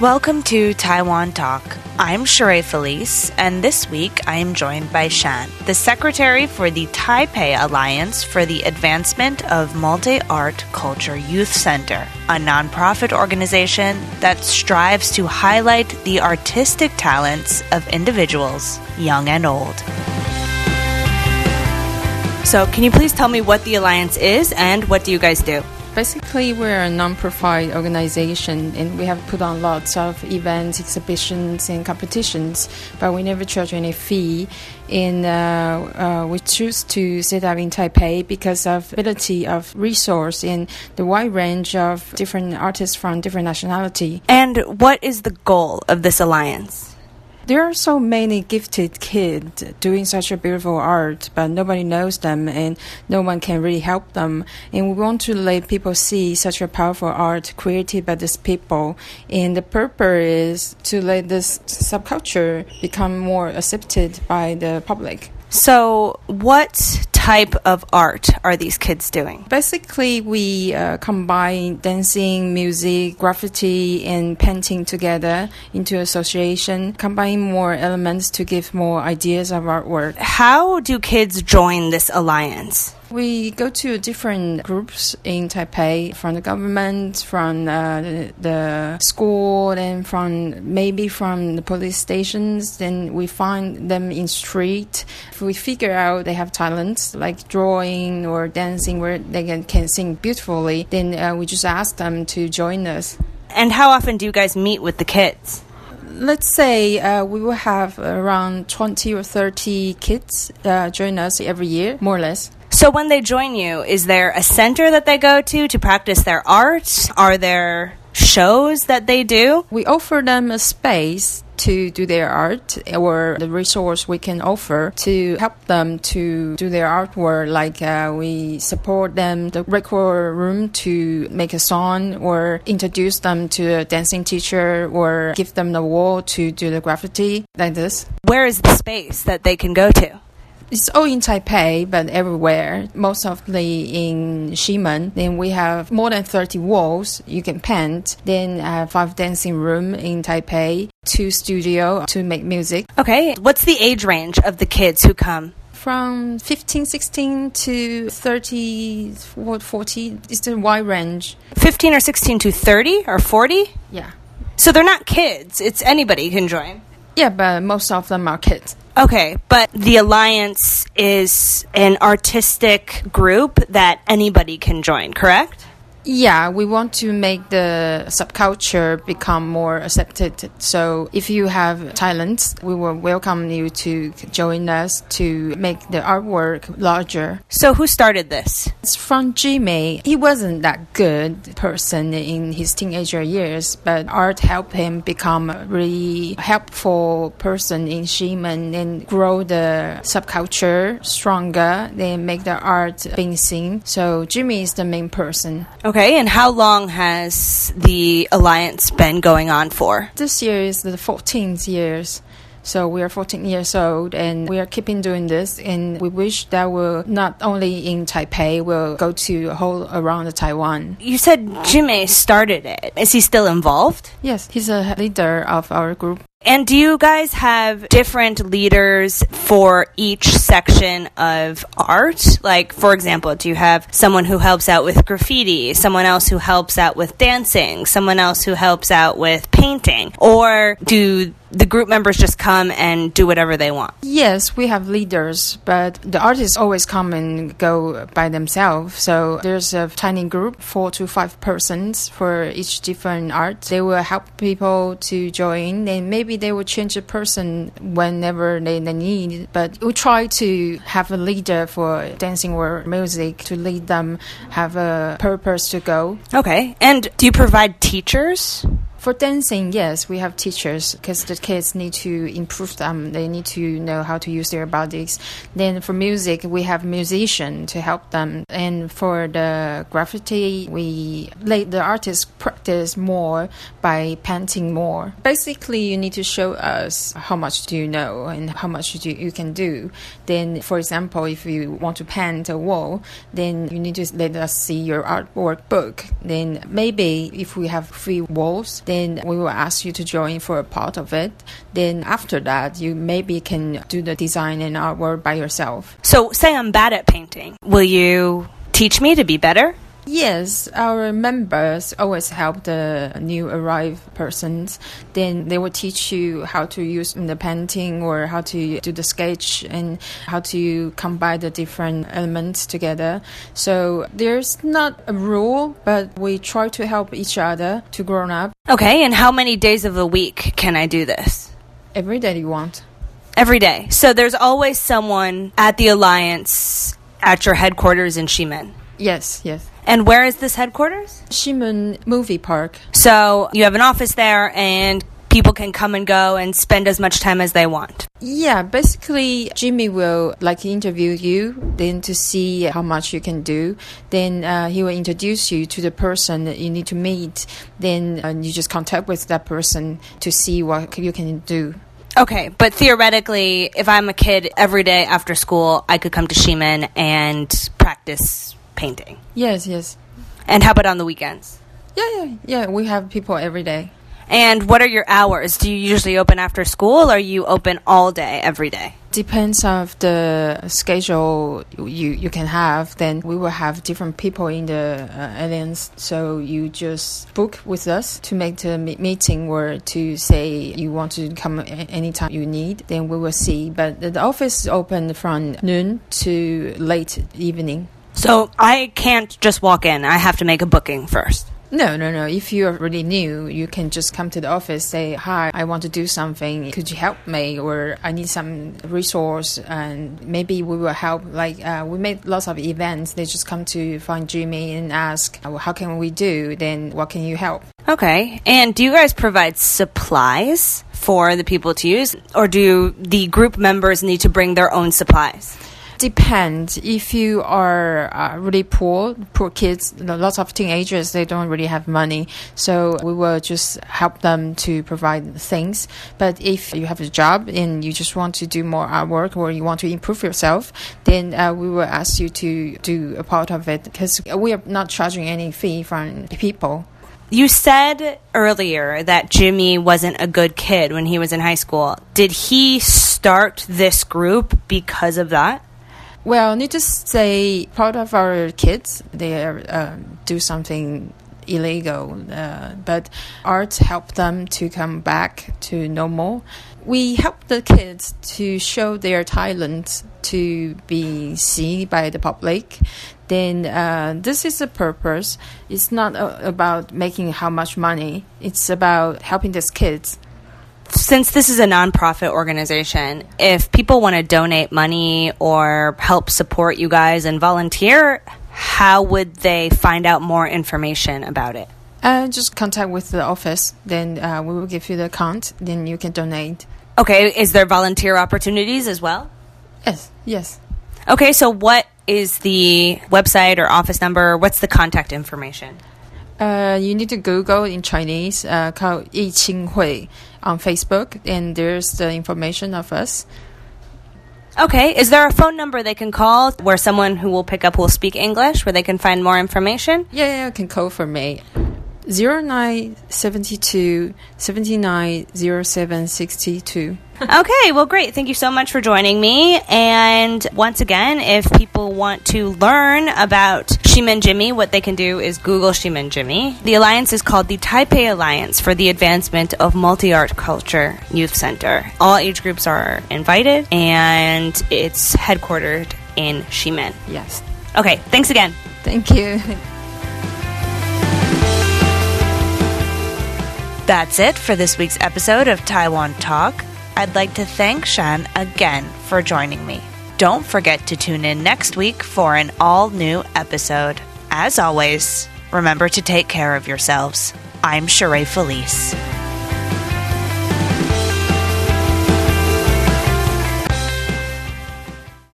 Welcome to Taiwan Talk. I'm Sheree Felice, and this week I am joined by Shan, the Secretary for the Taipei Alliance for the Advancement of Multi Art Culture Youth Center, a nonprofit organization that strives to highlight the artistic talents of individuals, young and old. So, can you please tell me what the Alliance is and what do you guys do? Basically, we're a non-profit organization, and we have put on lots of events, exhibitions, and competitions. But we never charge any fee. And uh, uh, we choose to set up in Taipei because of ability of resource and the wide range of different artists from different nationality. And what is the goal of this alliance? There are so many gifted kids doing such a beautiful art, but nobody knows them and no one can really help them. And we want to let people see such a powerful art created by these people. And the purpose is to let this subculture become more accepted by the public. So, what type of art are these kids doing? Basically, we uh, combine dancing, music, graffiti, and painting together into association, combine more elements to give more ideas of artwork. How do kids join this alliance? We go to different groups in Taipei from the government, from uh, the, the school, and from maybe from the police stations. Then we find them in street. If we figure out they have talents like drawing or dancing, where they can, can sing beautifully, then uh, we just ask them to join us. And how often do you guys meet with the kids? let's say uh, we will have around 20 or 30 kids uh, join us every year, more or less. So when they join you, is there a center that they go to to practice their art? Are there shows that they do? We offer them a space to do their art or the resource we can offer to help them to do their artwork like uh, we support them the record room to make a song or introduce them to a dancing teacher or give them the wall to do the graffiti like this where is the space that they can go to it's all in Taipei, but everywhere. Most of the in Ximen. Then we have more than 30 walls you can paint. Then uh, five dancing room in Taipei, two studio to make music. Okay, what's the age range of the kids who come? From 15, 16 to 30, 40. It's a wide range. 15 or 16 to 30 or 40? Yeah. So they're not kids. It's anybody can join. Yeah, but most of them are kids. Okay, but the Alliance is an artistic group that anybody can join, correct? Yeah, we want to make the subculture become more accepted. So if you have talents, we will welcome you to join us to make the artwork larger. So who started this? It's from Jimmy. He wasn't that good person in his teenager years, but art helped him become a really helpful person in Ximen and grow the subculture stronger. then make the art being seen. So Jimmy is the main person. Okay. Okay, and how long has the alliance been going on for? This year is the 14th years. So we are 14 years old and we are keeping doing this and we wish that we'll not only in Taipei, we'll go to whole around Taiwan. You said Jimmy started it. Is he still involved? Yes, he's a leader of our group. And do you guys have different leaders for each section of art? Like, for example, do you have someone who helps out with graffiti, someone else who helps out with dancing, someone else who helps out with painting? Or do the group members just come and do whatever they want? Yes, we have leaders, but the artists always come and go by themselves. So there's a tiny group, four to five persons for each different art. They will help people to join and maybe they will change a person whenever they, they need. But we try to have a leader for dancing or music to lead them, have a purpose to go. Okay. And do you provide teachers? For dancing, yes, we have teachers because the kids need to improve them. They need to know how to use their bodies. Then for music, we have musicians to help them. And for the graffiti, we let the artists practice more by painting more. Basically, you need to show us how much do you know and how much do you can do. Then, for example, if you want to paint a wall, then you need to let us see your artwork book. Then maybe if we have three walls, then we will ask you to join for a part of it. Then after that, you maybe can do the design and artwork by yourself. So, say I'm bad at painting. Will you teach me to be better? Yes, our members always help the new arrived persons. Then they will teach you how to use the painting or how to do the sketch and how to combine the different elements together. So there's not a rule, but we try to help each other to grow up. Okay, and how many days of the week can I do this? Every day you want. Every day. So there's always someone at the Alliance at your headquarters in Ximen. Yes, yes. And where is this headquarters? Ximen Movie Park. So you have an office there and people can come and go and spend as much time as they want. Yeah, basically, Jimmy will like interview you, then to see how much you can do. Then uh, he will introduce you to the person that you need to meet. Then uh, you just contact with that person to see what you can do. Okay, but theoretically, if I'm a kid every day after school, I could come to Ximen and practice painting. Yes, yes. And how about on the weekends? Yeah, yeah, yeah. We have people every day. And what are your hours? Do you usually open after school or you open all day every day? Depends of the schedule you you can have. Then we will have different people in the uh, alliance. So you just book with us to make the meeting or to say you want to come anytime you need. Then we will see. But the office is open from noon to late evening. So I can't just walk in. I have to make a booking first. No, no, no. If you're really new, you can just come to the office, say, Hi, I want to do something. Could you help me? Or I need some resource and maybe we will help. Like, uh, we made lots of events. They just come to find Jimmy and ask, "Oh, How can we do? Then what can you help? Okay. And do you guys provide supplies for the people to use? Or do the group members need to bring their own supplies? Depends. If you are uh, really poor, poor kids, lots of teenagers, they don't really have money. So we will just help them to provide things. But if you have a job and you just want to do more artwork or you want to improve yourself, then uh, we will ask you to do a part of it because we are not charging any fee from people. You said earlier that Jimmy wasn't a good kid when he was in high school. Did he start this group because of that? Well, need to say, part of our kids they uh, do something illegal, uh, but art help them to come back to normal. We help the kids to show their talent to be seen by the public. Then uh, this is the purpose. It's not uh, about making how much money. It's about helping these kids since this is a nonprofit organization, if people want to donate money or help support you guys and volunteer, how would they find out more information about it? Uh, just contact with the office. Then uh, we will give you the account. Then you can donate. Okay, is there volunteer opportunities as well? Yes, yes. Okay, so what is the website or office number? What's the contact information? Uh, you need to Google in Chinese, uh, called Yi Qing Hui on Facebook, and there's the information of us. Okay, is there a phone number they can call where someone who will pick up will speak English where they can find more information? Yeah, yeah, you can call for me. 0972 79 0762. okay, well, great. Thank you so much for joining me. And once again, if people want to learn about Ximen Jimmy, what they can do is Google Ximen Jimmy. The alliance is called the Taipei Alliance for the Advancement of Multi Art Culture Youth Center. All age groups are invited, and it's headquartered in Ximen. Yes. Okay, thanks again. Thank you. That's it for this week's episode of Taiwan Talk. I'd like to thank Shan again for joining me. Don't forget to tune in next week for an all new episode. As always, remember to take care of yourselves. I'm Sheree Felice.